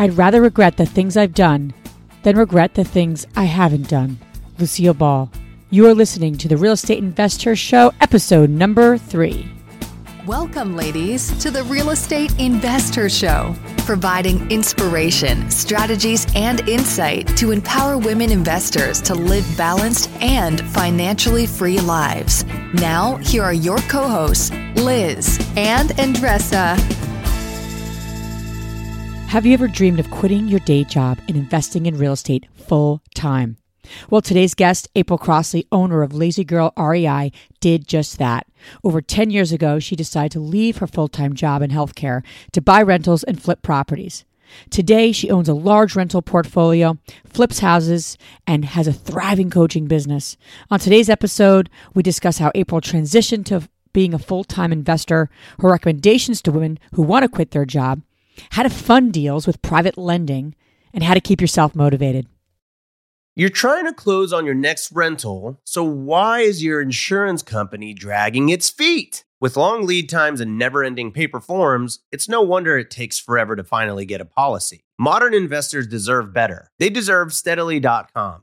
I'd rather regret the things I've done than regret the things I haven't done. Lucille Ball. You are listening to the Real Estate InvestHER Show, episode number three. Welcome, ladies, to the Real Estate InvestHER Show, providing inspiration, strategies, and insight to empower women investors to live balanced and financially free lives. Now, here are your co hosts, Liz and Andresa. Have you ever dreamed of quitting your day job and investing in real estate full time? Well, today's guest, April Crossley, owner of Lazy Girl REI, did just that. Over 10 years ago, she decided to leave her full time job in healthcare to buy rentals and flip properties. Today, she owns a large rental portfolio, flips houses, and has a thriving coaching business. On today's episode, we discuss how April transitioned to being a full time investor, her recommendations to women who want to quit their job, how to fund deals with private lending, and how to keep yourself motivated. You're trying to close on your next rental, so why is your insurance company dragging its feet? With long lead times and never ending paper forms, it's no wonder it takes forever to finally get a policy. Modern investors deserve better. They deserve steadily.com.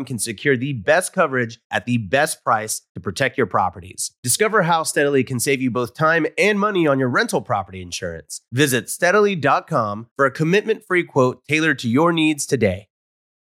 can secure the best coverage at the best price to protect your properties. Discover how Steadily can save you both time and money on your rental property insurance. Visit steadily.com for a commitment free quote tailored to your needs today.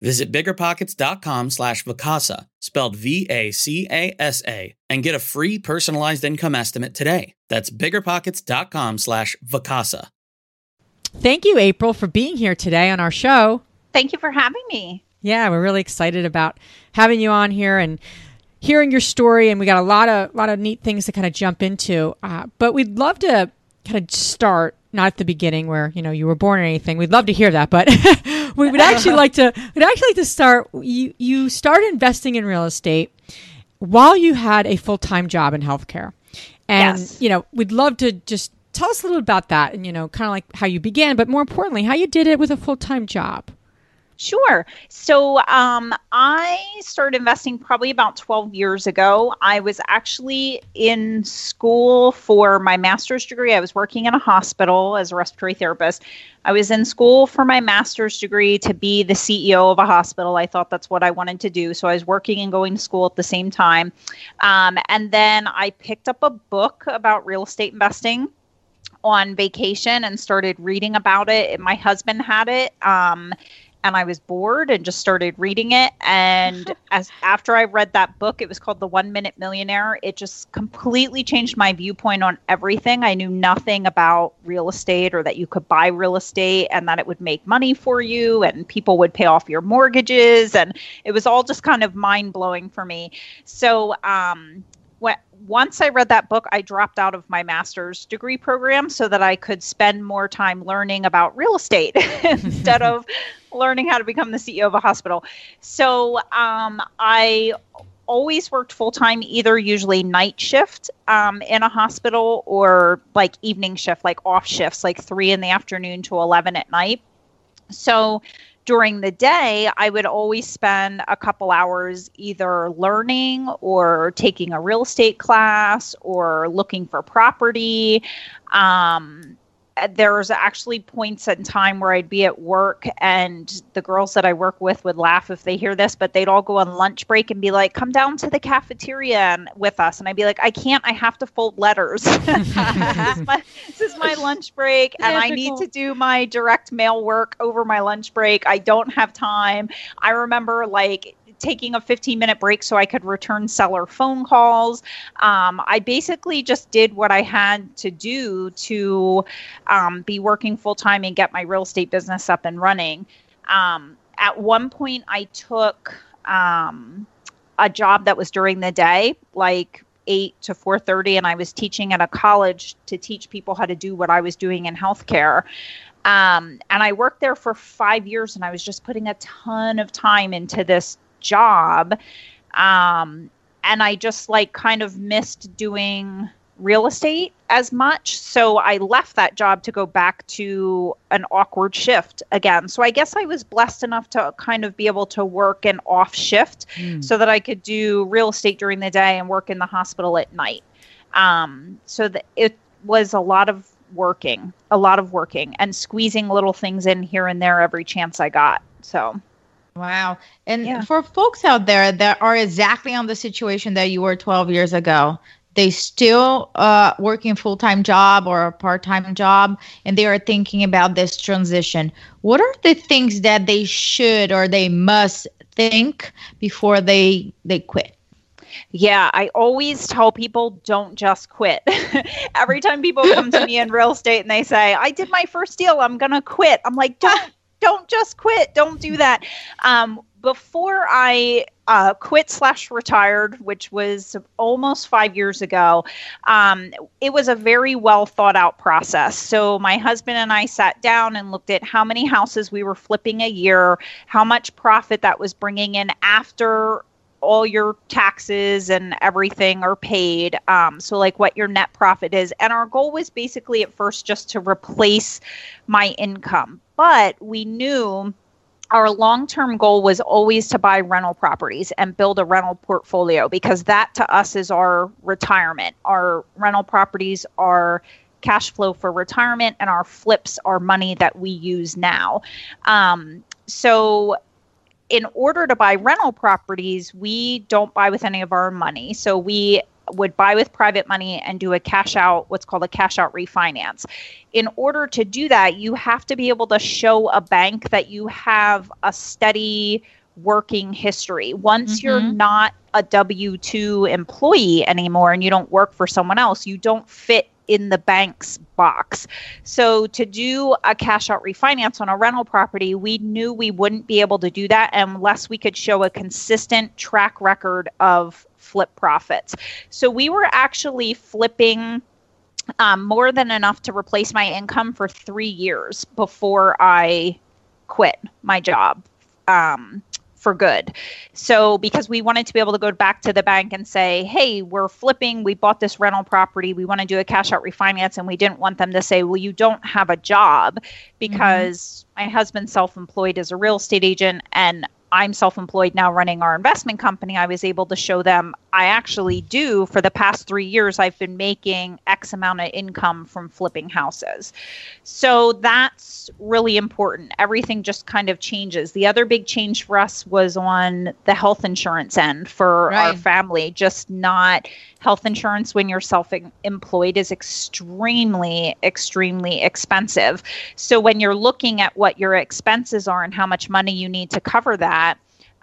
Visit biggerpockets.com slash Vacasa, spelled V-A-C-A-S-A, and get a free personalized income estimate today. That's biggerpockets.com slash Vacasa. Thank you, April, for being here today on our show. Thank you for having me. Yeah, we're really excited about having you on here and hearing your story. And we got a lot of lot of neat things to kind of jump into. Uh, but we'd love to kind of start not at the beginning where you know you were born or anything. We'd love to hear that, but we would actually like to we'd actually like to start. You you started investing in real estate while you had a full time job in healthcare, and Yes. you know we'd love to just tell us a little about that, and you know kind of like how you began, but more importantly, how you did it with a full time job. Sure. So um, I started investing probably about 12 years ago. I was actually in school for my master's degree. I was working in a hospital as a respiratory therapist. I was in school for my master's degree to be the CEO of a hospital. I thought that's what I wanted to do. So I was working and going to school at the same time. Um, and then I picked up a book about real estate investing on vacation and started reading about it. My husband had it. Um, and I was bored and just started reading it. And as after I read that book, it was called The One Minute Millionaire. It just completely changed my viewpoint on everything. I knew nothing about real estate or that you could buy real estate and that it would make money for you and people would pay off your mortgages. And it was all just kind of mind blowing for me. So, um, when, once I read that book, I dropped out of my master's degree program so that I could spend more time learning about real estate instead of learning how to become the CEO of a hospital. So um, I always worked full time, either usually night shift um, in a hospital or like evening shift, like off shifts, like three in the afternoon to 11 at night. So during the day, I would always spend a couple hours either learning or taking a real estate class or looking for property. Um, there's actually points in time where I'd be at work and the girls that I work with would laugh if they hear this, but they'd all go on lunch break and be like, come down to the cafeteria and, with us. And I'd be like, I can't, I have to fold letters. this, is my, this is my lunch break and I need to do my direct mail work over my lunch break. I don't have time. I remember like taking a 15 minute break so I could return seller phone calls. Um, I basically just did what I had to do to um, be working full time and get my real estate business up and running. Um, at one point, I took um, a job that was during the day, like 8 to 4.30 and i was teaching at a college to teach people how to do what i was doing in healthcare um, and i worked there for five years and i was just putting a ton of time into this job. Um, and I just like kind of missed doing real estate as much. So I left that job to go back to an awkward shift again. So I guess I was blessed enough to kind of be able to work an off shift mm. so that I could do real estate during the day and work in the hospital at night. Um, so that it was a lot of working, a lot of working and squeezing little things in here and there every chance I got. So Wow. And yeah. for folks out there that are exactly on the situation that you were 12 years ago, they still uh, working full-time job or a part-time job and they are thinking about this transition what are the things that they should or they must think before they they quit yeah, I always tell people don't just quit. Every time people come to me in real estate and they say, I did my first deal, I'm going to quit. I'm like, don't don't just quit. Don't do that. Um, before I uh, quit slash retired, which was almost five years ago, um, it was a very well thought out process. So my husband and I sat down and looked at how many houses we were flipping a year, how much profit that was bringing in after all your taxes and everything are paid. Um, so, like what your net profit is. And our goal was basically at first just to replace my income. But we knew our long term goal was always to buy rental properties and build a rental portfolio because that to us is our retirement. Our rental properties are cash flow for retirement and our flips are money that we use now. Um, so in order to buy rental properties, we don't buy with any of our money. So we would buy with private money and do a cash out, what's called a cash out refinance. In order to do that, you have to be able to show a bank that you have a steady working history. Once mm-hmm. you're not a W 2 employee anymore and you don't work for someone else, you don't fit in the bank's box. So to do a cash out refinance on a rental property, we knew we wouldn't be able to do that unless we could show a consistent track record of flip profits. So we were actually flipping um, more than enough to replace my income for three years before I quit my job. Um, for good. So, because we wanted to be able to go back to the bank and say, hey, we're flipping, we bought this rental property, we want to do a cash out refinance. And we didn't want them to say, well, you don't have a job mm-hmm. because mm-hmm. my husband's self employed as a real estate agent and I'm self employed now running our investment company, I was able to show them I actually do for the past three years, I've been making X amount of income from flipping houses. So that's really important. Everything just kind of changes. The other big change for us was on the health insurance end for right. our family, just not health insurance when you're self employed is extremely, extremely expensive. So when you're looking at what your expenses are and how much money you need to cover that,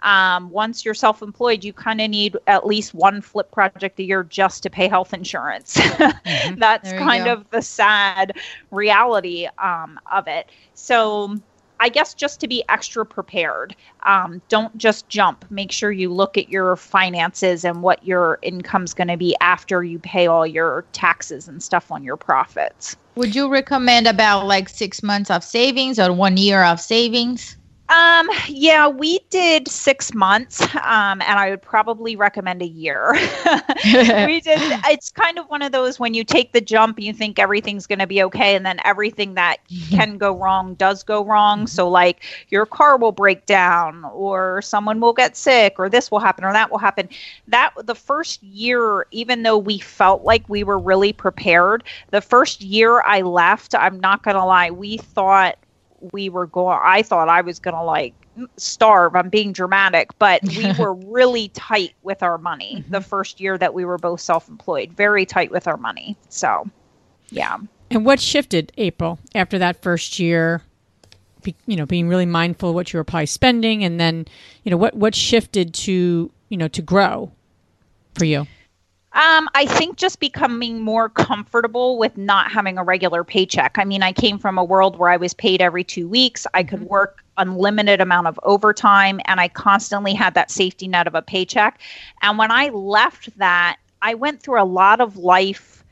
um, once you're self-employed you kind of need at least one flip project a year just to pay health insurance mm-hmm. that's kind of the sad reality um, of it so I guess just to be extra prepared. Um, don't just jump. Make sure you look at your finances and what your income's going to be after you pay all your taxes and stuff on your profits. Would you recommend about like six months of savings or one year of savings? Um, yeah, we did six months, um, and I would probably recommend a year. we did. It's kind of one of those when you take the jump, you think everything's going to be okay, and then everything that can go wrong does go wrong. Mm-hmm. So, like your car will break down, or someone will get sick, or this will happen, or that will happen. That the first year, even though we felt like we were really prepared, the first year I left, I'm not going to lie, we thought we were going i thought i was going to like starve i'm being dramatic but we were really tight with our money mm-hmm. the first year that we were both self-employed very tight with our money so yeah And what shifted, April, after that first year? Be, you know, being really mindful of what you were probably spending, and then, you know, what what shifted to you know to grow for you? Um, I think just becoming more comfortable with not having a regular paycheck. I mean, I came from a world where I was paid every two weeks. I could mm-hmm. work unlimited amount of overtime, and I constantly had that safety net of a paycheck. And when I left that, I went through a lot of life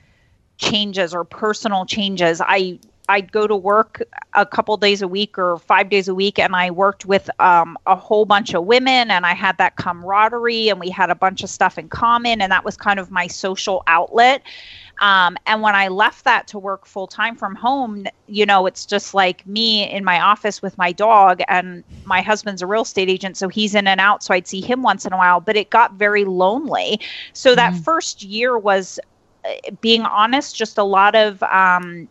changes or personal changes. I I'd go to work a couple days a week or five days a week, and I worked with um, a whole bunch of women, and I had that camaraderie, and we had a bunch of stuff in common, and that was kind of my social outlet. Um, and when I left that to work full time from home, you know, it's just like me in my office with my dog, and my husband's a real estate agent, so he's in and out. So I'd see him once in a while, but it got very lonely. So mm-hmm. that first year was uh, being honest, just a lot of um,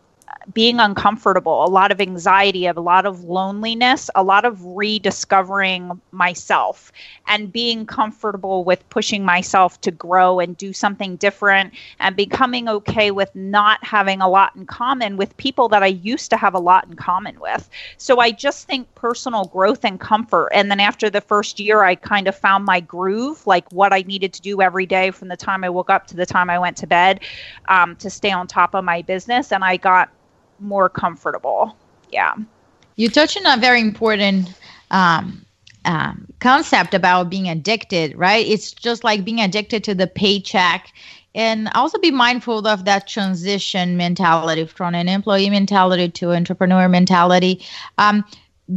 being uncomfortable, a lot of anxiety, a lot of loneliness, a lot of rediscovering myself and being comfortable with pushing myself to grow and do something different and becoming okay with not having a lot in common with people that I used to have a lot in common with. So I just think personal growth and comfort. And then after the first year, I kind of found my groove, like what I needed to do every day from the time I woke up to the time I went to bed um, to stay on top of my business. And I got more comfortable. Yeah. You touched on a very important um, um, concept about being addicted, right? It's just like being addicted to the paycheck. And also be mindful of that transition mentality from an employee mentality to entrepreneur mentality. Um,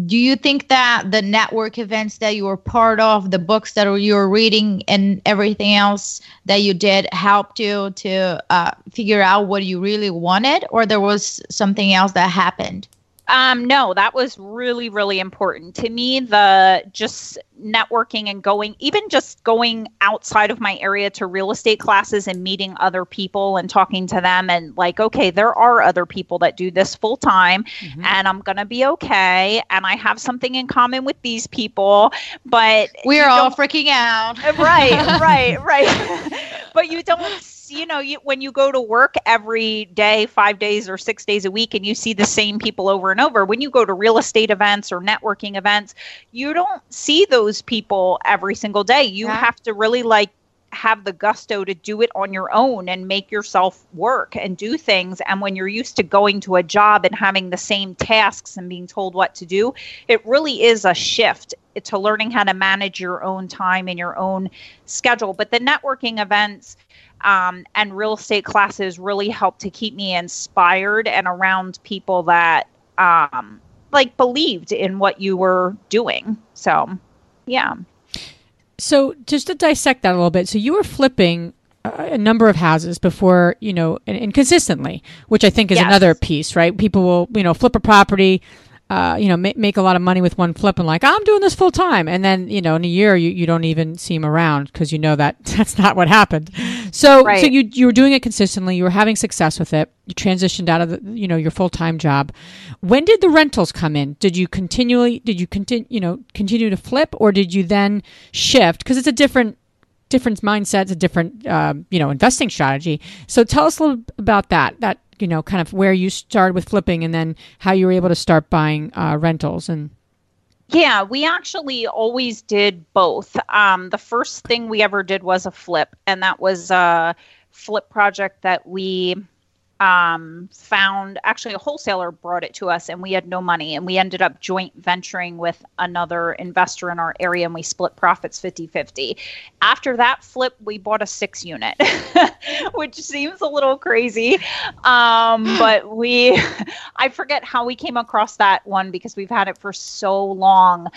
do you think that the network events that you were part of the books that you were reading and everything else that you did helped you to uh, figure out what you really wanted or there was something else that happened um, no, that was really, really important to me. The just networking and going, even just going outside of my area to real estate classes and meeting other people and talking to them, and like, okay, there are other people that do this full time, mm-hmm. and I'm gonna be okay, and I have something in common with these people, but we're all freaking out. right, right, right. but you don't you know, you, when you go to work every day, five days or six days a week, and you see the same people over and over, when you go to real estate events or networking events, you don't see those people every single day. You yeah. have to really like have the gusto to do it on your own and make yourself work and do things. And when you're used to going to a job and having the same tasks and being told what to do, it really is a shift to learning how to manage your own time and your own schedule. But the networking events, um, and real estate classes really helped to keep me inspired and around people that um, like believed in what you were doing. So, yeah. So, just to dissect that a little bit, so you were flipping a number of houses before you know and, and consistently which i think is yes. another piece right people will you know flip a property uh, you know, make, make a lot of money with one flip and like, I'm doing this full time. And then, you know, in a year, you, you don't even see them around because you know that that's not what happened. So, right. so you, you were doing it consistently. You were having success with it. You transitioned out of the, you know, your full time job. When did the rentals come in? Did you continually, did you continue, you know, continue to flip or did you then shift? Because it's a different, different mindset, a different, um, you know, investing strategy. So tell us a little about that, that you know, kind of where you started with flipping and then how you were able to start buying uh, rentals and. Yeah, we actually always did both. Um, the first thing we ever did was a flip, and that was a flip project that we um, found actually a wholesaler brought it to us and we had no money and we ended up joint venturing with another investor in our area and we split profits 50-50 after that flip we bought a six unit which seems a little crazy um, but we i forget how we came across that one because we've had it for so long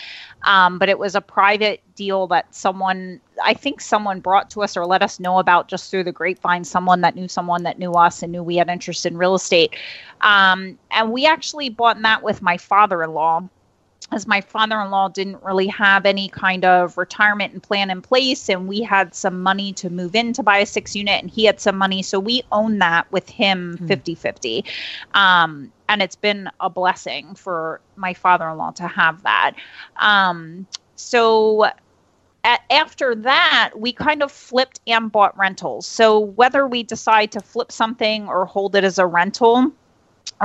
um, but it was a private deal that someone I think someone brought to us or let us know about just through the grapevine, someone that knew someone that knew us and knew we had interest in real estate. Um, and we actually bought that with my father in law. As my father in law didn't really have any kind of retirement and plan in place, and we had some money to move in to buy a six unit, and he had some money. So we own that with him 50 hmm. 50. Um, and it's been a blessing for my father in law to have that. Um, so after that, we kind of flipped and bought rentals. So whether we decide to flip something or hold it as a rental,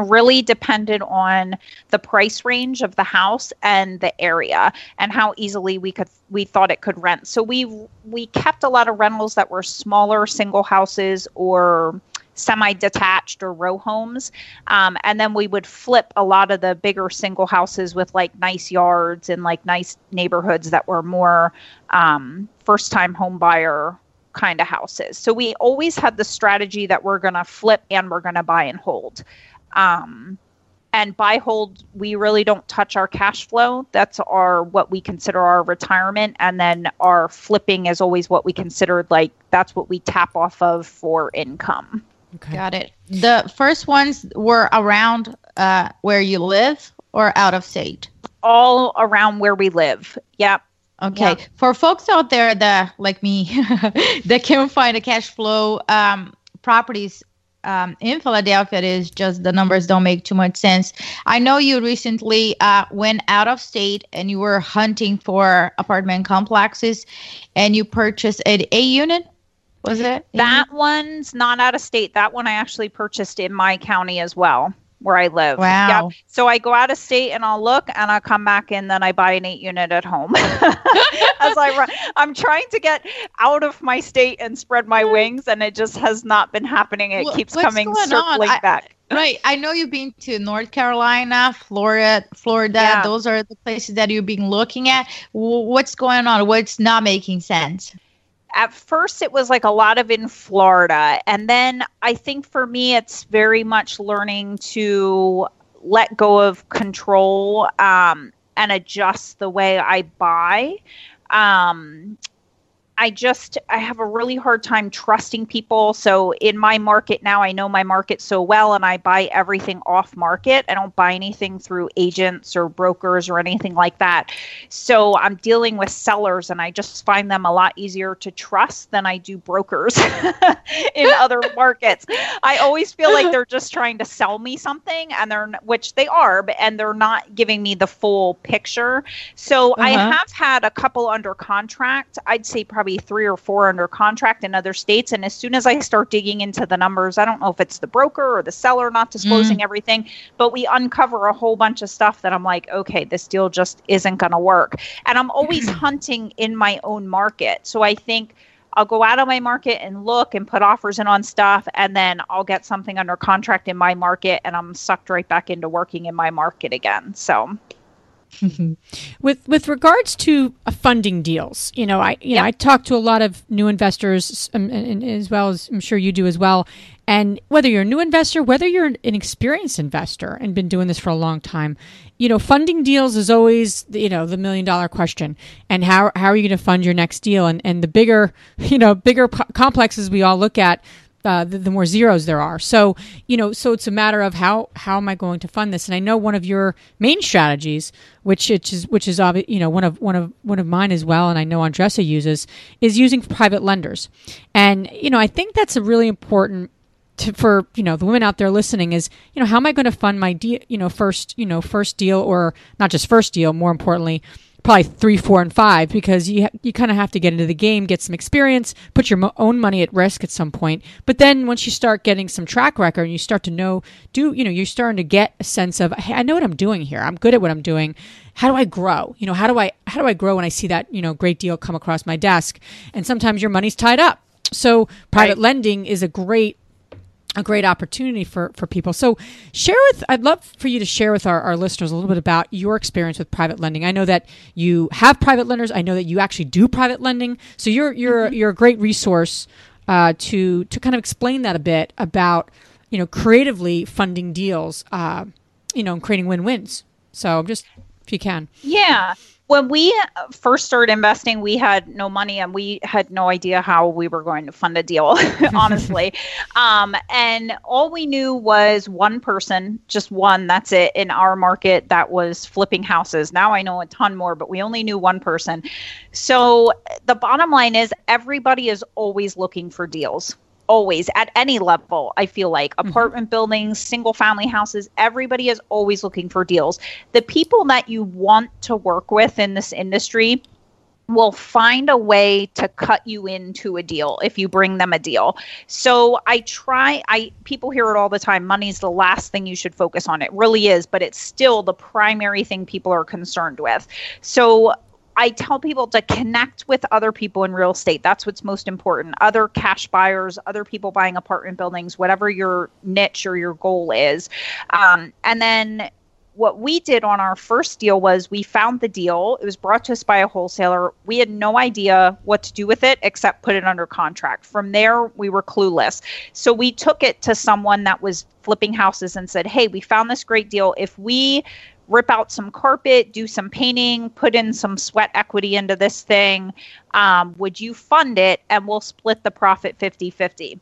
really depended on the price range of the house and the area and how easily we could we thought it could rent so we we kept a lot of rentals that were smaller single houses or semi-detached or row homes um, and then we would flip a lot of the bigger single houses with like nice yards and like nice neighborhoods that were more um, first time home buyer kind of houses so we always had the strategy that we're going to flip and we're going to buy and hold um, and buy hold, we really don't touch our cash flow. That's our what we consider our retirement, and then our flipping is always what we considered like that's what we tap off of for income. Okay. Got it. The first ones were around uh, where you live or out of state? All around where we live. Yep. Okay. Yep. For folks out there that, like me, that can't find a cash flow um, properties um, in Philadelphia, it is just the numbers don't make too much sense. I know you recently uh, went out of state and you were hunting for apartment complexes and you purchased an A unit. Was it? That one's not out of state. That one I actually purchased in my county as well where I live. Wow. Yep. So I go out of state and I'll look and I'll come back and then I buy an eight unit at home. As I run, I'm trying to get out of my state and spread my wings, and it just has not been happening. It well, keeps coming circling I, back. Right. I know you've been to North Carolina, Florida, Florida. Yeah. Those are the places that you've been looking at. What's going on? What's not making sense? At first it was like a lot of in Florida. And then I think for me, it's very much learning to let go of control um, and adjust the way I buy. Um, I just I have a really hard time trusting people. So in my market now, I know my market so well, and I buy everything off market. I don't buy anything through agents or brokers or anything like that. So I'm dealing with sellers, and I just find them a lot easier to trust than I do brokers in other markets. I always feel like they're just trying to sell me something, and they're which they are, but and they're not giving me the full picture. So uh-huh. I have had a couple under contract. I'd say probably probably three or four under contract in other states. And as soon as I start digging into the numbers, I don't know if it's the broker or the seller not disclosing mm. everything, but we uncover a whole bunch of stuff that I'm like, okay, this deal just isn't going to work. And I'm always hunting in my own market. So I think. I'll go out of my market and look and put offers in on stuff, and then I'll get something under contract in my market, and I'm sucked right back into working in my market again. So with with regards to uh, funding deals, you know, I you know I talk to a lot of new investors, um, and, as well as I'm sure you do as well. And whether you're a new investor, whether you're an experienced investor and been doing this for a long time, you know, funding deals is always you know the million dollar question. And how how are you going to fund your next deal? And and the bigger you know bigger complexes we all look at, uh, the, the, more zeros there are. So you know, so it's a matter of how how am I going to fund this? And I know one of your main strategies, which is which is obvious, you know, one of one of one of mine as well, and I know Andresa uses is using private lenders. And you know, I think that's a really important to, for you know the women out there listening is you know how am I going to fund my deal you know first you know first deal or not just first deal more importantly probably three, four, and five because you ha- you kind of have to get into the game, get some experience, put your mo- own money at risk at some point. But then once you start getting some track record and you start to know, do you know you're starting to get a sense of, hey, I know what I'm doing here. I'm good at what I'm doing. How do I grow? You know, how do I how do I grow when I see that you know great deal come across my desk? And sometimes your money's tied up. So private right. lending is a great a great opportunity for, for people. So share with, I'd love for you to share with our, our listeners a little bit about your experience with private lending. I know that you have private lenders. I know that you actually do private lending. So you're, you're, mm-hmm. you're a great resource uh, to, to kind of explain that a bit about, you know, creatively funding deals, uh, you know, and creating win-wins. So just, if you can. Yeah when we first started investing, we had no money and we had no idea how we were going to fund a deal, honestly. um, and all we knew was one person, just one, that's it, in our market that was flipping houses. Now I know a ton more, but we only knew one person. So the bottom line is everybody is always looking for deals always at any level i feel like mm-hmm. apartment buildings single family houses everybody is always looking for deals the people that you want to work with in this industry will find a way to cut you into a deal if you bring them a deal. So I try I people hear it all the time money's the last thing you should focus on. It really is, but it's still the primary thing people are concerned with. So I tell people to connect with other people in real estate. That's what's most important. Other cash buyers, other people buying apartment buildings, whatever your niche or your goal is. Um, and then what we did on our first deal was we found the deal. It was brought to us by a wholesaler. We had no idea what to do with it except put it under contract. From there, we were clueless. So we took it to someone that was flipping houses and said, Hey, we found this great deal. If we rip out some carpet, do some painting, put in some sweat equity into this thing, um, would you fund it? And we'll split the profit 50 50.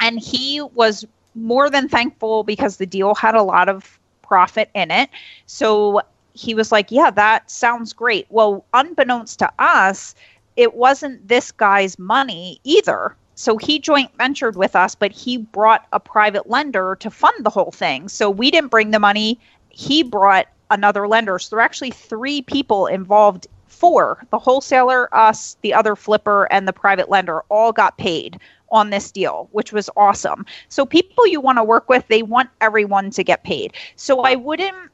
And he was more than thankful because the deal had a lot of profit in it. So he was like, Yeah, that sounds great. Well, unbeknownst to us, it wasn't this guy's money either. So he joint ventured with us, but he brought a private lender to fund the whole thing. So we didn't bring the money. He brought another lender. So there are actually three people involved four the wholesaler, us, the other flipper, and the private lender all got paid on this deal, which was awesome. So people you want to work with, they want everyone to get paid. So I wouldn't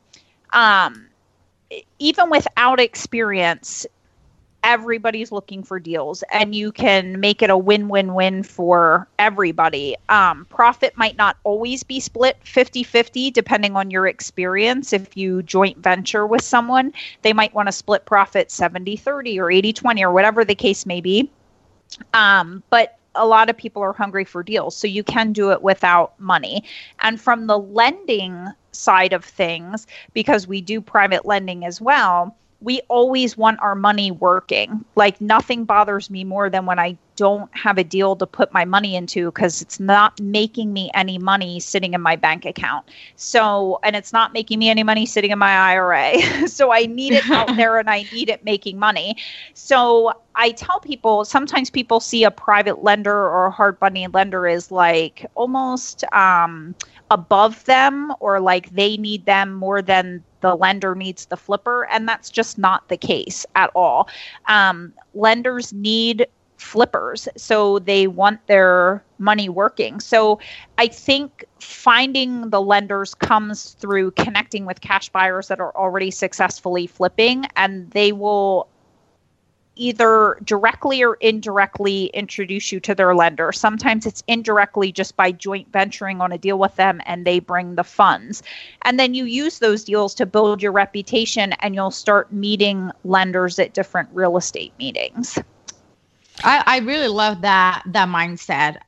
um even without experience everybody's looking for deals and you can make it a win-win-win for everybody um, profit might not always be split 50-50 depending on your experience if you joint venture with someone they might want to split profit 70-30 or 80-20 or whatever the case may be um, but a lot of people are hungry for deals. So you can do it without money. And from the lending side of things, because we do private lending as well, we always want our money working. Like nothing bothers me more than when I don't have a deal to put my money into because it's not making me any money sitting in my bank account. So, and it's not making me any money sitting in my IRA. so I need it out there and I need it making money. So I tell people sometimes people see a private lender or a hard money lender is like almost um, above them or like they need them more than the lender needs the flipper. And that's just not the case at all. Um, lenders need flippers so they want their money working so i think finding the lenders comes through connecting with cash buyers that are already successfully flipping and they will either directly or indirectly introduce you to their lender. Sometimes it's indirectly just by joint venturing on a deal with them and they bring the funds. And then you use those deals to build your reputation and you'll start meeting lenders at different real estate meetings. I, I really love that that mindset.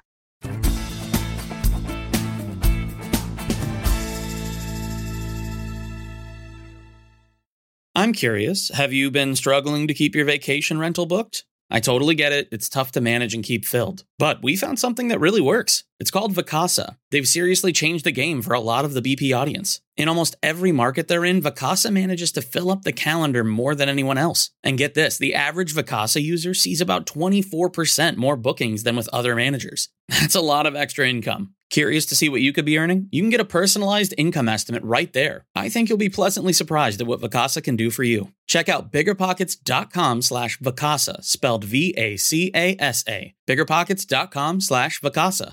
I'm curious, have you been struggling to keep your vacation rental booked? I totally get it. It's tough to manage and keep filled. But we found something that really works. It's called Vacasa. They've seriously changed the game for a lot of the BP audience. In almost every market they're in, Vacasa manages to fill up the calendar more than anyone else. And get this the average Vacasa user sees about 24% more bookings than with other managers. That's a lot of extra income. Curious to see what you could be earning? You can get a personalized income estimate right there. I think you'll be pleasantly surprised at what Vacasa can do for you. Check out biggerpockets.com slash Vacasa, spelled V-A-C-A-S-A. Biggerpockets.com slash Vacasa.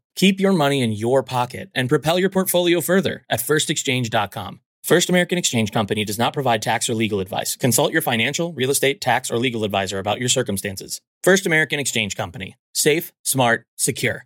Keep your money in your pocket and propel your portfolio further at firstexchange.com. First American Exchange Company does not provide tax or legal advice. Consult your financial, real estate, tax, or legal advisor about your circumstances. First American Exchange Company. Safe, smart, secure.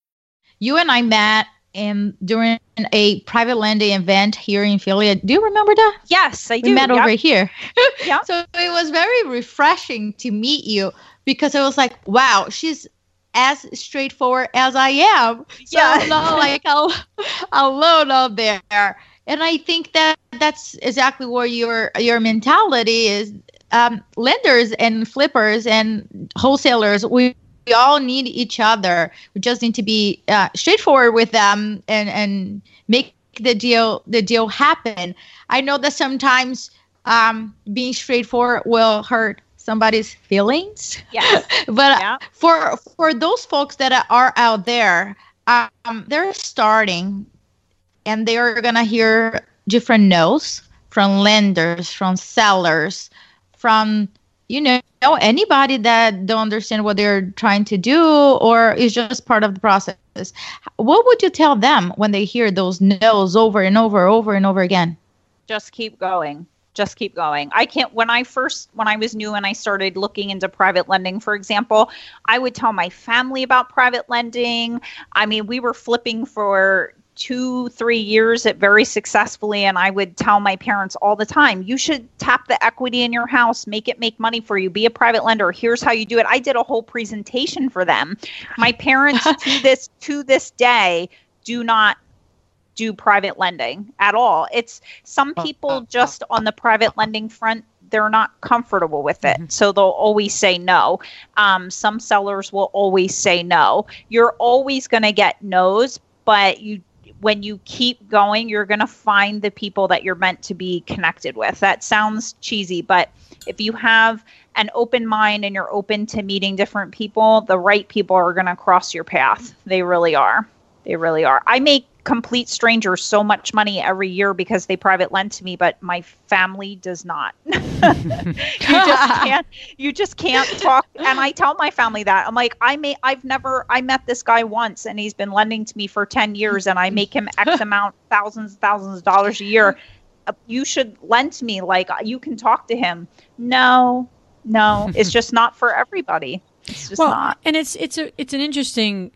you and I met in during a private lending event here in Philly. Do you remember that? Yes, I do. We met yep. over here. yeah. So it was very refreshing to meet you because I was like, wow, she's as straightforward as I am. So yeah. I'm not like al- alone out there. And I think that that's exactly where your your mentality is. Um, lenders and flippers and wholesalers, we we all need each other. We just need to be uh, straightforward with them and and make the deal the deal happen. I know that sometimes um, being straightforward will hurt somebody's feelings. Yes. but yeah. for for those folks that are out there, um, they're starting, and they are gonna hear different no's from lenders, from sellers, from you know anybody that don't understand what they're trying to do or is just part of the process what would you tell them when they hear those no's over and over over and over again? Just keep going. Just keep going. I can't when i first when i was new and i started looking into private lending for example i would tell my family about private lending. I mean we were flipping for two, three years it very successfully. And I would tell my parents all the time, you should tap the equity in your house, make it make money for you, be a private lender. Here's how you do it. I did a whole presentation for them. My parents to this to this day do not do private lending at all. It's some people just on the private lending front they're not comfortable with it. Mm-hmm. So they'll always say no. Um, some sellers will always say no. You're always going to get no's, but you when you keep going, you're going to find the people that you're meant to be connected with. That sounds cheesy, but if you have an open mind and you're open to meeting different people, the right people are going to cross your path. They really are. They really are. I make complete strangers so much money every year because they private lend to me, but my family does not. you just can't. You just can't talk. And I tell my family that I'm like, I may. I've never. I met this guy once, and he's been lending to me for ten years, and I make him X amount, thousands, thousands of dollars a year. Uh, you should lend to me. Like you can talk to him. No, no, it's just not for everybody. It's just well, not. And it's it's a it's an interesting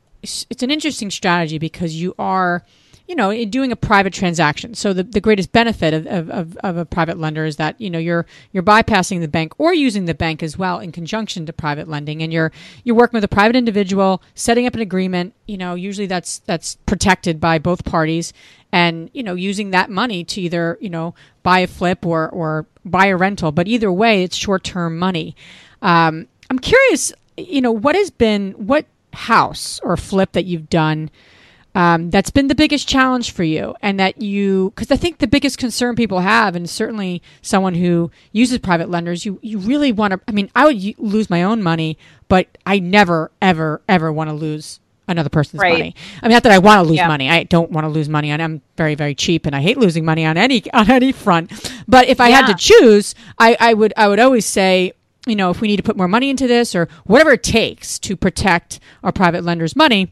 it's an interesting strategy because you are you know, doing a private transaction. So the, the greatest benefit of, of, of, a private lender is that, you know, you're you're bypassing the bank or using the bank as well in conjunction to private lending and you're you're working with a private individual, setting up an agreement, you know, usually that's that's protected by both parties and, you know, using that money to either, you know, buy a flip or or buy a rental. But either way, it's short term money. Um, I'm curious, you know, what has been what house or flip that you've done um, that's been the biggest challenge for you and that you because i think the biggest concern people have and certainly someone who uses private lenders you, you really want to i mean i would lose my own money but i never ever ever want to lose another person's right. money i mean not that i want to lose yeah. money i don't want to lose money on i'm very very cheap and i hate losing money on any on any front but if i yeah. had to choose i i would i would always say you know if we need to put more money into this or whatever it takes to protect our private lenders money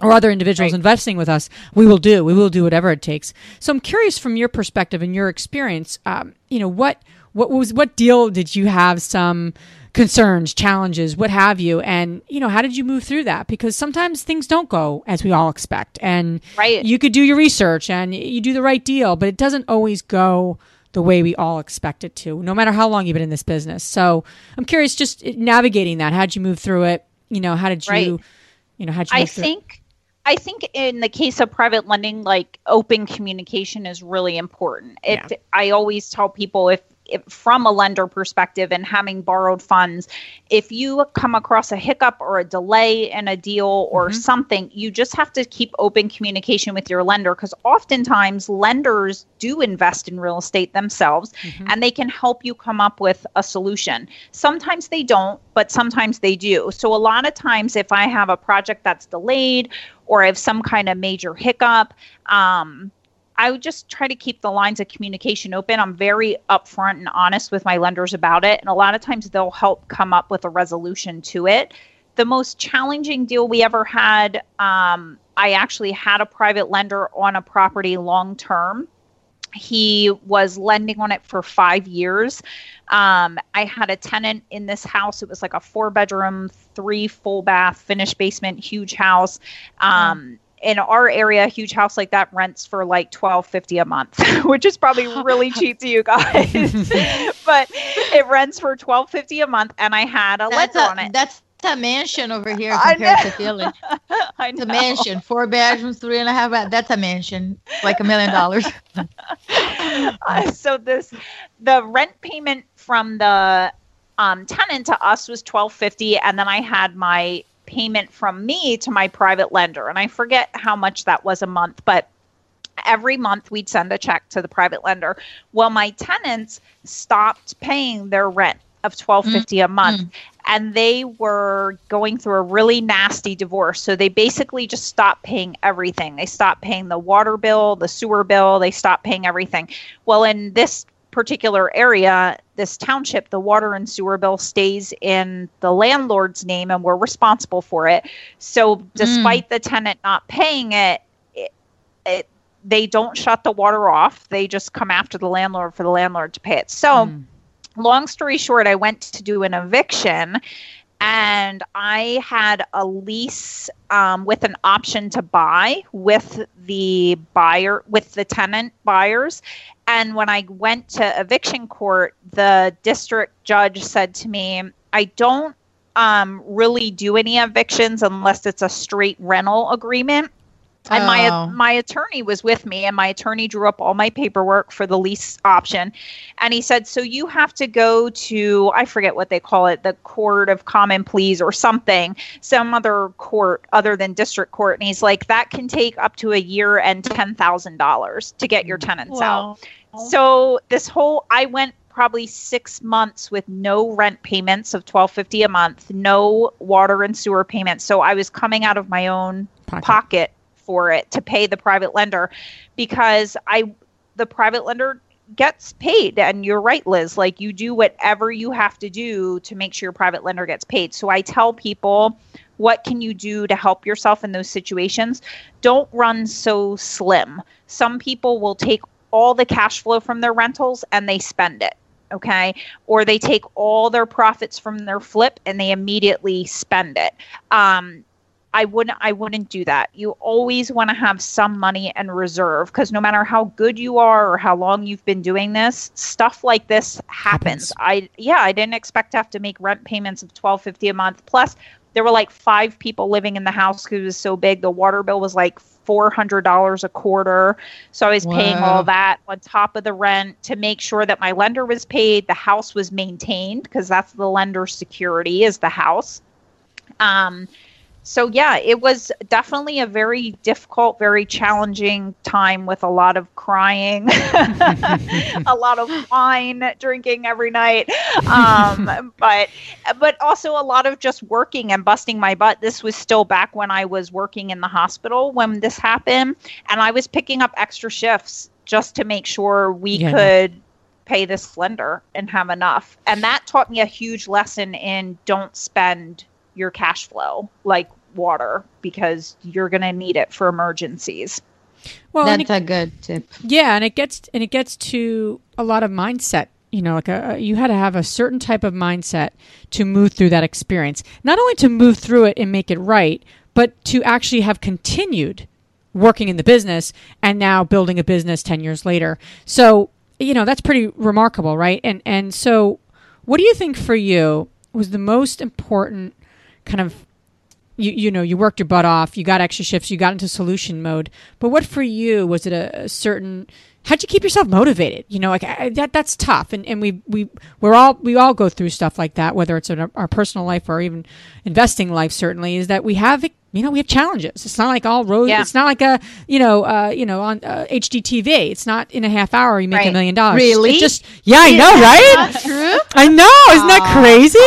or other individuals right. investing with us, we will do. We will do whatever it takes. So I'm curious from your perspective and your experience, um, you know, what what was what deal did you have some concerns, challenges, what have you, and you know, how did you move through that? Because sometimes things don't go as we all expect, and right. you could do your research and you do the right deal, but it doesn't always go the way we all expect it to, no matter how long you've been in this business. So I'm curious, just navigating that. How'd you move through it? You know, how did you, right. you know, how did you? I think. I think in the case of private lending, like open communication is really important. It. Yeah. I always tell people if if, from a lender perspective and having borrowed funds, if you come across a hiccup or a delay in a deal or mm-hmm. something, you just have to keep open communication with your lender because oftentimes lenders do invest in real estate themselves mm-hmm. and they can help you come up with a solution. Sometimes they don't, but sometimes they do. So a lot of times, if I have a project that's delayed or I have some kind of major hiccup, um, I would just try to keep the lines of communication open. I'm very upfront and honest with my lenders about it. And a lot of times they'll help come up with a resolution to it. The most challenging deal we ever had, um, I actually had a private lender on a property long term. He was lending on it for five years. Um, I had a tenant in this house. It was like a four bedroom, three full bath, finished basement, huge house. Um, mm in our area, a huge house like that rents for like twelve fifty a month, which is probably really cheap to you guys. but it rents for twelve fifty a month, and I had a that's lender on it. That's a mansion over here compared to Philly. I know. It's a mansion, four bedrooms, three and a half. That's a mansion, like a million dollars. Uh, so this, the rent payment from the um, tenant to us was twelve fifty, and then I had my payment from me to my private lender. And I forget how much that was a month, but every month we'd send a check to the private lender. Well, my tenants stopped paying their rent of twelve fifty mm-hmm. a month. Mm. And they were going through a really nasty divorce. So they basically just stopped paying everything. They stopped paying the water bill, the sewer bill, they stopped paying everything. Well, in this particular area, this township, the water and sewer bill stays in the landlord's name and we're responsible for it. So, despite mm. the tenant not paying it, it, it, they don't shut the water off. They just come after the landlord for the landlord to pay it. So, mm. long story short, I went to do an eviction and I had a lease um, with an option to buy with the buyer, with the tenant buyers. And when I went to eviction court, the district judge said to me, I don't um, really do any evictions unless it's a straight rental agreement and oh. my my attorney was with me and my attorney drew up all my paperwork for the lease option and he said so you have to go to i forget what they call it the court of common pleas or something some other court other than district court and he's like that can take up to a year and $10,000 to get your tenants wow. out so this whole i went probably six months with no rent payments of twelve fifty a month, no water and sewer payments. So I was coming out of my own pocket, pocket for it to pay the private lender because I the private lender gets paid and you're right Liz like you do whatever you have to do to make sure your private lender gets paid. So I tell people what can you do to help yourself in those situations? Don't run so slim. Some people will take all the cash flow from their rentals and they spend it okay or they take all their profits from their flip and they immediately spend it um, I wouldn't I wouldn't do that. You always want to have some money and reserve because no matter how good you are or how long you've been doing this, stuff like this happens. happens. I yeah, I didn't expect to have to make rent payments of twelve fifty a month. Plus, there were like five people living in the house because it was so big. The water bill was like four hundred dollars a quarter. So I was wow. paying all that on top of the rent to make sure that my lender was paid, the house was maintained because that's the lender's security is the house. Um, so yeah, it was definitely a very difficult, very challenging time with a lot of crying, a lot of wine drinking every night, um, but but also a lot of just working and busting my butt. This was still back when I was working in the hospital when this happened, and I was picking up extra shifts just to make sure we yeah. could pay this lender and have enough. And that taught me a huge lesson in don't spend your cash flow like water because you're going to need it for emergencies. Well, that's it, a good tip. Yeah, and it gets and it gets to a lot of mindset. You know, like a, you had to have a certain type of mindset to move through that experience. Not only to move through it and make it right, but to actually have continued working in the business and now building a business 10 years later. So, you know, that's pretty remarkable, right? And and so what do you think for you was the most important kind of you you know you worked your butt off you got extra shifts you got into solution mode but what for you was it a, a certain how'd you keep yourself motivated? You know, like I, that that's tough, and and we we we're all we all go through stuff like that, whether it's in our, our personal life or even investing life. Certainly, is that we have you know we have challenges. It's not like all roads. Yeah. It's not like a you know uh, you know on uh, HGTV. It's not in a half hour you make right. a million dollars. Really? It just yeah, I know, right? true. I know. Isn't that crazy?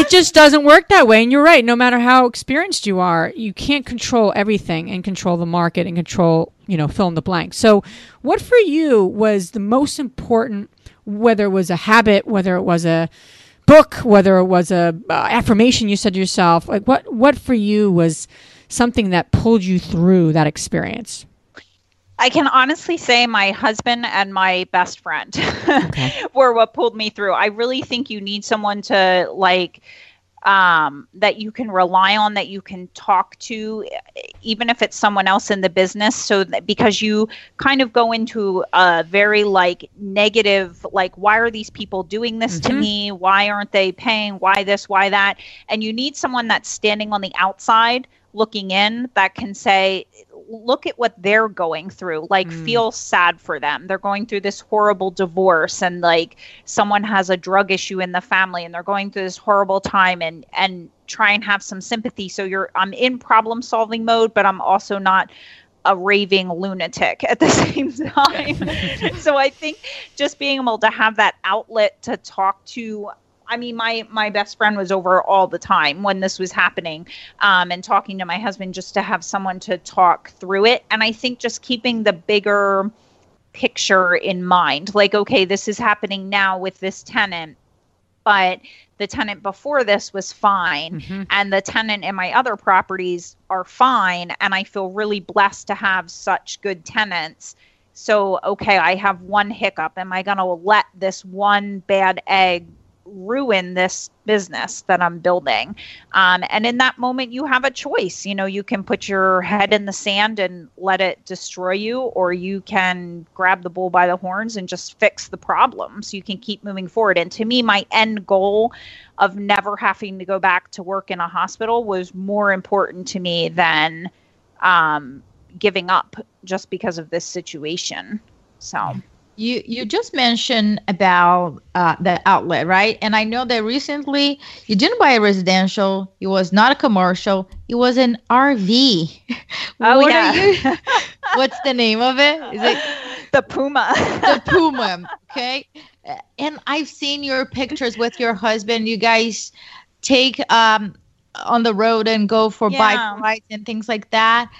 It just doesn't work that way. And you're right. No matter how experienced you are, you can't control everything and control the market and control you know fill in the blank. So, what for you was the most important? Whether it was a habit, whether it was a book, whether it was a uh, affirmation you said to yourself, like what what for you was something that pulled you through that experience? I can honestly say my husband and my best friend okay. were what pulled me through. I really think you need someone to like um, that you can rely on, that you can talk to, even if it's someone else in the business. So that because you kind of go into a very like negative, like, why are these people doing this mm-hmm. to me? Why aren't they paying? Why this? Why that? And you need someone that's standing on the outside looking in that can say look at what they're going through like mm. feel sad for them they're going through this horrible divorce and like someone has a drug issue in the family and they're going through this horrible time and and try and have some sympathy so you're i'm in problem solving mode but i'm also not a raving lunatic at the same time. so I think just being able to have that outlet to talk to I mean, my my best friend was over all the time when this was happening, um, and talking to my husband just to have someone to talk through it. And I think just keeping the bigger picture in mind, like, okay, this is happening now with this tenant, but the tenant before this was fine, mm-hmm. and the tenant in my other properties are fine, and I feel really blessed to have such good tenants. So, okay, I have one hiccup. Am I going to let this one bad egg ruin this business that I'm building. Um, and in that moment, you have a choice. You know, you can put your head in the sand and let it destroy you, or you can grab the bull by the horns and just fix the problem so you can keep moving forward. And to me, my end goal of never having to go back to work in a hospital was more important to me than um, giving up just because of this situation. So you you just mentioned about uh, the outlet, right? And I know that recently you didn't buy a residential. It was not a commercial. It was an RV. Oh what yeah. what's the name of it? Is it the Puma? the Puma. Okay. And I've seen your pictures with your husband. You guys take um on the road and go for yeah. bike rides and things like that.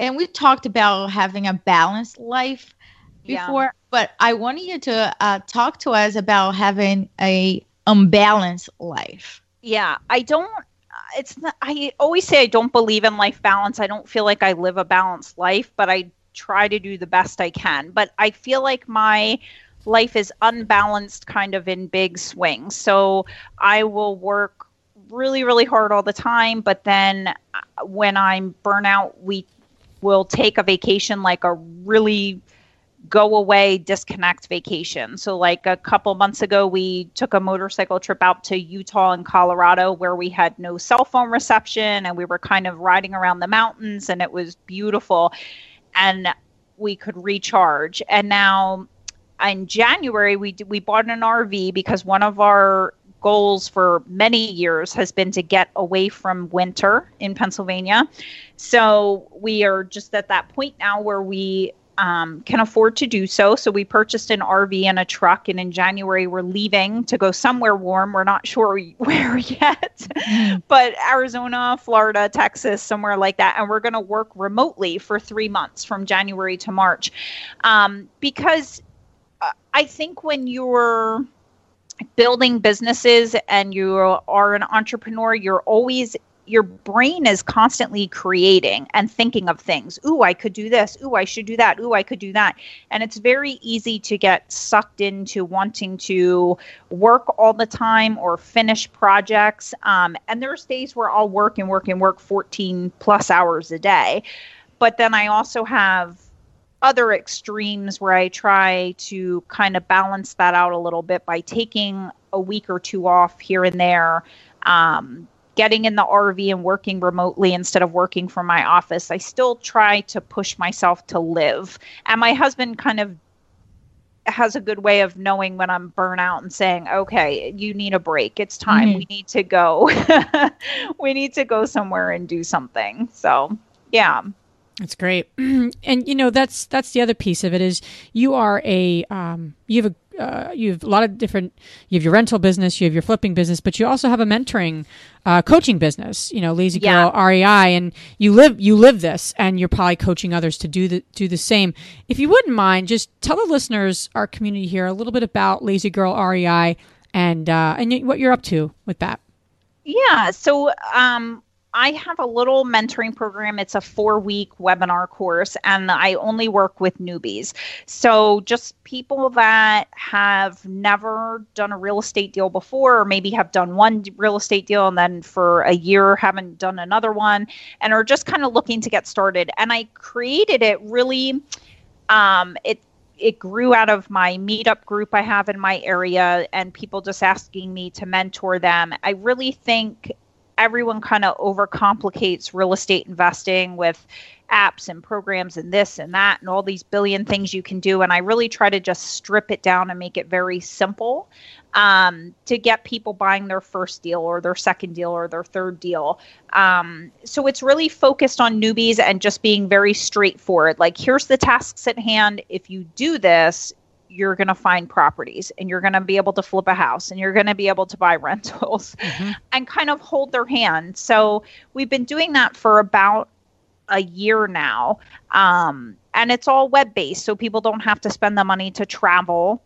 And we talked about having a balanced life before, yeah. But I wanted you to uh, talk to us about having a unbalanced life. Yeah, I don't. It's not. I always say I don't believe in life balance. I don't feel like I live a balanced life, but I try to do the best I can. But I feel like my life is unbalanced kind of in big swings. So I will work really, really hard all the time. But then uh, when I'm burnout, we will take a vacation like a really go away, disconnect vacation. So, like a couple months ago, we took a motorcycle trip out to Utah and Colorado where we had no cell phone reception and we were kind of riding around the mountains and it was beautiful and we could recharge. And now in January, we, we bought an RV because one of our goals for many years has been to get away from winter in Pennsylvania. So we are just at that point now where we um, can afford to do so. So we purchased an RV and a truck, and in January we're leaving to go somewhere warm. We're not sure where yet, mm. but Arizona, Florida, Texas, somewhere like that. And we're going to work remotely for three months from January to March, um, because uh, I think when you're building businesses and you are an entrepreneur, you're always your brain is constantly creating and thinking of things. Ooh, I could do this. Ooh, I should do that. Ooh, I could do that. And it's very easy to get sucked into wanting to work all the time or finish projects. Um, and there's days where I'll work and work and work 14 plus hours a day. But then I also have other extremes where I try to kind of balance that out a little bit by taking a week or two off here and there. Um, getting in the RV and working remotely instead of working from my office. I still try to push myself to live. And my husband kind of has a good way of knowing when I'm burnout and saying, okay, you need a break. It's time. Mm-hmm. We need to go. we need to go somewhere and do something. So, yeah. That's great. and you know, that's that's the other piece of it is you are a um, you have a uh, you have a lot of different you have your rental business you have your flipping business but you also have a mentoring uh, coaching business you know lazy girl yeah. rei and you live you live this and you're probably coaching others to do the do the same if you wouldn't mind just tell the listeners our community here a little bit about lazy girl rei and uh, and what you're up to with that yeah so um I have a little mentoring program. It's a four week webinar course, and I only work with newbies. So, just people that have never done a real estate deal before, or maybe have done one real estate deal and then for a year haven't done another one, and are just kind of looking to get started. And I created it really, um, it it grew out of my meetup group I have in my area and people just asking me to mentor them. I really think everyone kind of overcomplicates real estate investing with apps and programs and this and that and all these billion things you can do. And I really try to just strip it down and make it very simple um, to get people buying their first deal or their second deal or their third deal. Um, so it's really focused on newbies and just being very straightforward. Like, here's the tasks at hand. If you do this, you're going to find properties and you're going to be able to flip a house and you're going to be able to buy rentals mm-hmm. and kind of hold their hand. So we've been doing that for about a year now. Um, and it's all web based. So people don't have to spend the money to travel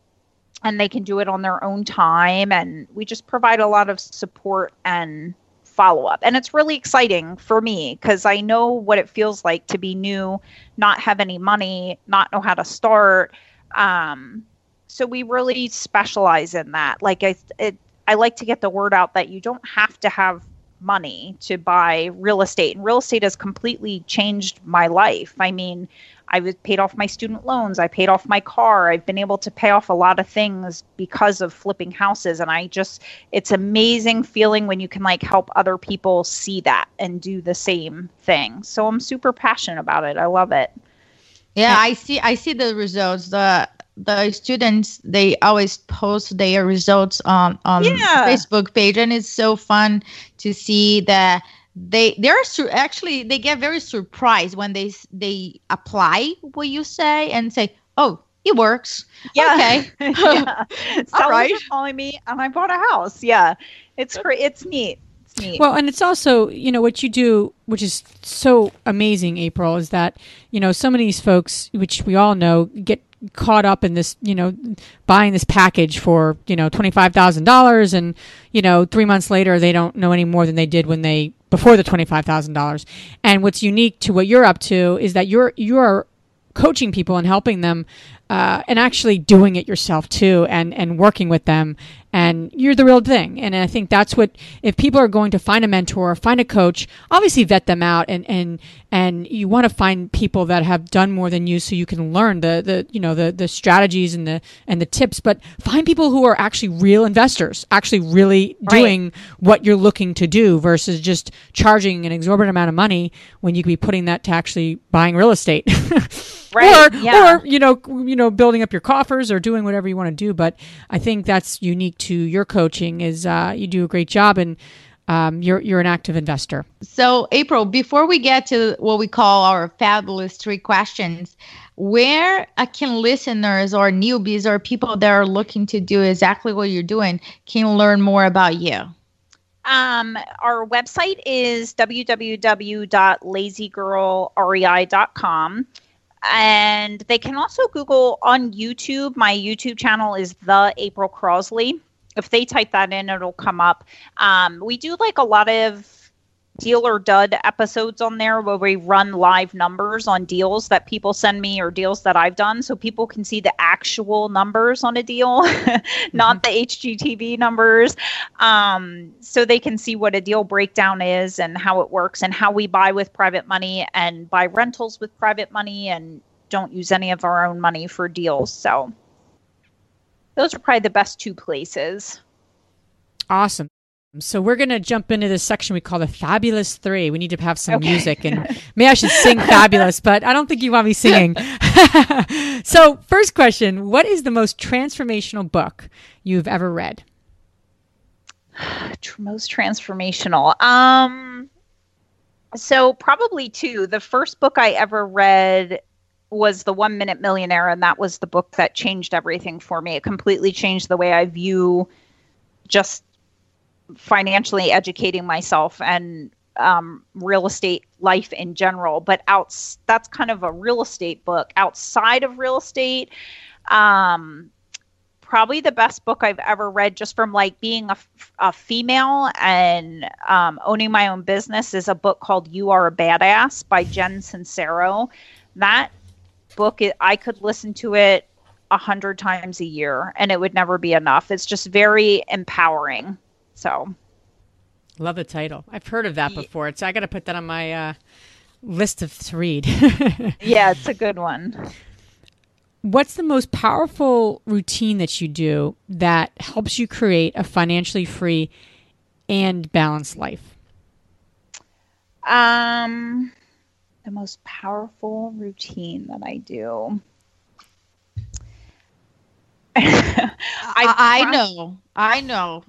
and they can do it on their own time. And we just provide a lot of support and follow up. And it's really exciting for me because I know what it feels like to be new, not have any money, not know how to start um, so we really specialize in that. Like I, it, I like to get the word out that you don't have to have money to buy real estate, and real estate has completely changed my life. I mean, I was paid off my student loans. I paid off my car. I've been able to pay off a lot of things because of flipping houses. And I just, it's amazing feeling when you can like help other people see that and do the same thing. So I'm super passionate about it. I love it. Yeah, I see. I see the results. The the students they always post their results on on yeah. Facebook page, and it's so fun to see that they they're su- actually they get very surprised when they they apply what you say and say, oh, it works. Yeah. Okay. yeah. All right. calling me, and I bought a house. Yeah, it's great. It's neat. Neat. Well, and it's also, you know, what you do, which is so amazing, April, is that, you know, some of these folks, which we all know, get caught up in this, you know, buying this package for, you know, $25,000 and, you know, 3 months later they don't know any more than they did when they before the $25,000. And what's unique to what you're up to is that you're you're coaching people and helping them uh, and actually doing it yourself too and and working with them and you're the real thing. And I think that's what if people are going to find a mentor, find a coach, obviously vet them out and and and you want to find people that have done more than you so you can learn the the you know the the strategies and the and the tips, but find people who are actually real investors, actually really right. doing what you're looking to do versus just charging an exorbitant amount of money when you could be putting that to actually buying real estate. right. Or yeah. or you know you know building up your coffers or doing whatever you want to do, but I think that's unique to your coaching is uh, you do a great job and um, you're you're an active investor. So, April, before we get to what we call our fabulous three questions, where uh, can listeners or newbies or people that are looking to do exactly what you're doing can learn more about you? Um, our website is www.lazygirlrei.com and they can also google on youtube my youtube channel is the april crossley if they type that in, it'll come up. Um, we do like a lot of deal or dud episodes on there where we run live numbers on deals that people send me or deals that I've done so people can see the actual numbers on a deal, not mm-hmm. the HGTV numbers. Um, so they can see what a deal breakdown is and how it works and how we buy with private money and buy rentals with private money and don't use any of our own money for deals. So those are probably the best two places. Awesome. So we're going to jump into this section we call the Fabulous Three. We need to have some okay. music, and maybe I should sing Fabulous, but I don't think you want me singing. so, first question What is the most transformational book you've ever read? most transformational. Um, so probably two. The first book I ever read was the One Minute Millionaire, and that was the book that changed everything for me. It completely changed the way I view just financially educating myself and um, real estate life in general. But out that's kind of a real estate book. Outside of real estate, um, probably the best book I've ever read, just from like being a, a female and um, owning my own business, is a book called "You Are a Badass" by Jen Sincero. That book, I could listen to it a hundred times a year, and it would never be enough. It's just very empowering. So, love the title. I've heard of that before. It's I got to put that on my uh, list of to read. yeah, it's a good one. What's the most powerful routine that you do that helps you create a financially free and balanced life? Um, the most powerful routine that I do. I, I know. I know.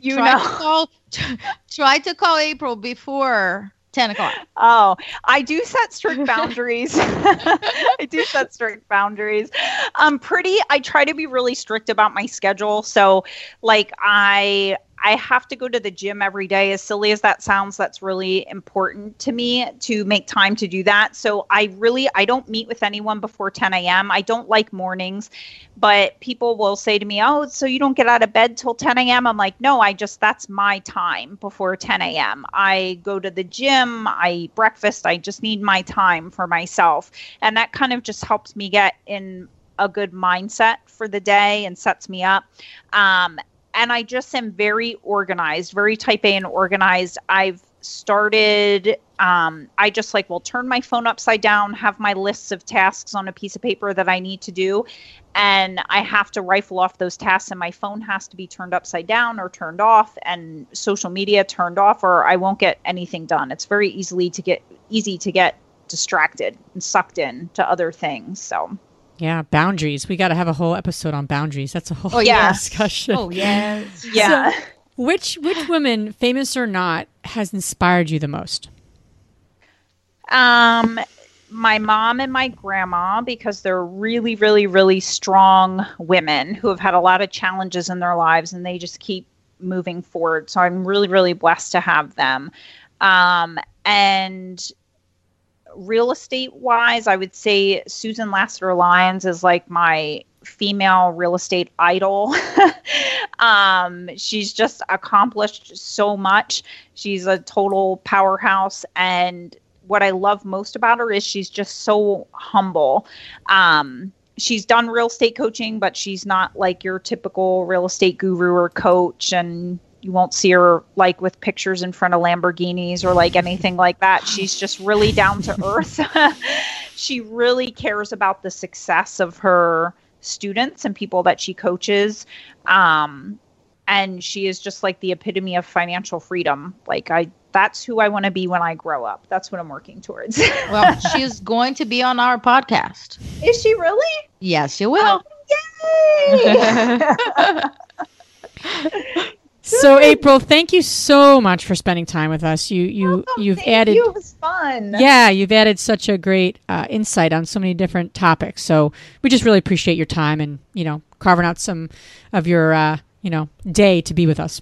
You try know. To call, try to call April before 10 o'clock. Oh, I do set strict boundaries. I do set strict boundaries. I'm pretty, I try to be really strict about my schedule. So, like, I, I have to go to the gym every day. As silly as that sounds, that's really important to me to make time to do that. So I really I don't meet with anyone before 10 a.m. I don't like mornings, but people will say to me, "Oh, so you don't get out of bed till 10 a.m." I'm like, "No, I just that's my time before 10 a.m. I go to the gym, I eat breakfast. I just need my time for myself, and that kind of just helps me get in a good mindset for the day and sets me up. Um, and I just am very organized, very type A and organized. I've started um, i just like will turn my phone upside down have my lists of tasks on a piece of paper that i need to do and i have to rifle off those tasks and my phone has to be turned upside down or turned off and social media turned off or i won't get anything done it's very easily to get easy to get distracted and sucked in to other things so yeah, boundaries. We got to have a whole episode on boundaries. That's a whole oh, yeah. discussion. Oh yes, yeah. So, which which woman, famous or not, has inspired you the most? Um, my mom and my grandma because they're really, really, really strong women who have had a lot of challenges in their lives and they just keep moving forward. So I'm really, really blessed to have them. Um, and real estate wise, I would say Susan Lassiter Lyons is like my female real estate idol. um, she's just accomplished so much. She's a total powerhouse. And what I love most about her is she's just so humble. Um, she's done real estate coaching, but she's not like your typical real estate guru or coach. And you won't see her like with pictures in front of Lamborghinis or like anything like that. She's just really down to earth. she really cares about the success of her students and people that she coaches. Um, and she is just like the epitome of financial freedom. Like I that's who I want to be when I grow up. That's what I'm working towards. well, she's going to be on our podcast. Is she really? Yes, she will. Oh, yay! So April, thank you so much for spending time with us. You you you've added you. It was fun. Yeah, you've added such a great uh, insight on so many different topics. So we just really appreciate your time and you know carving out some of your uh, you know day to be with us.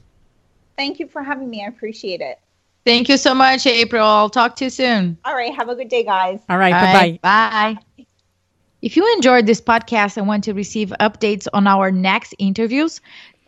Thank you for having me. I appreciate it. Thank you so much, April. I'll talk to you soon. All right. Have a good day, guys. All right. Bye bye. Bye. If you enjoyed this podcast and want to receive updates on our next interviews,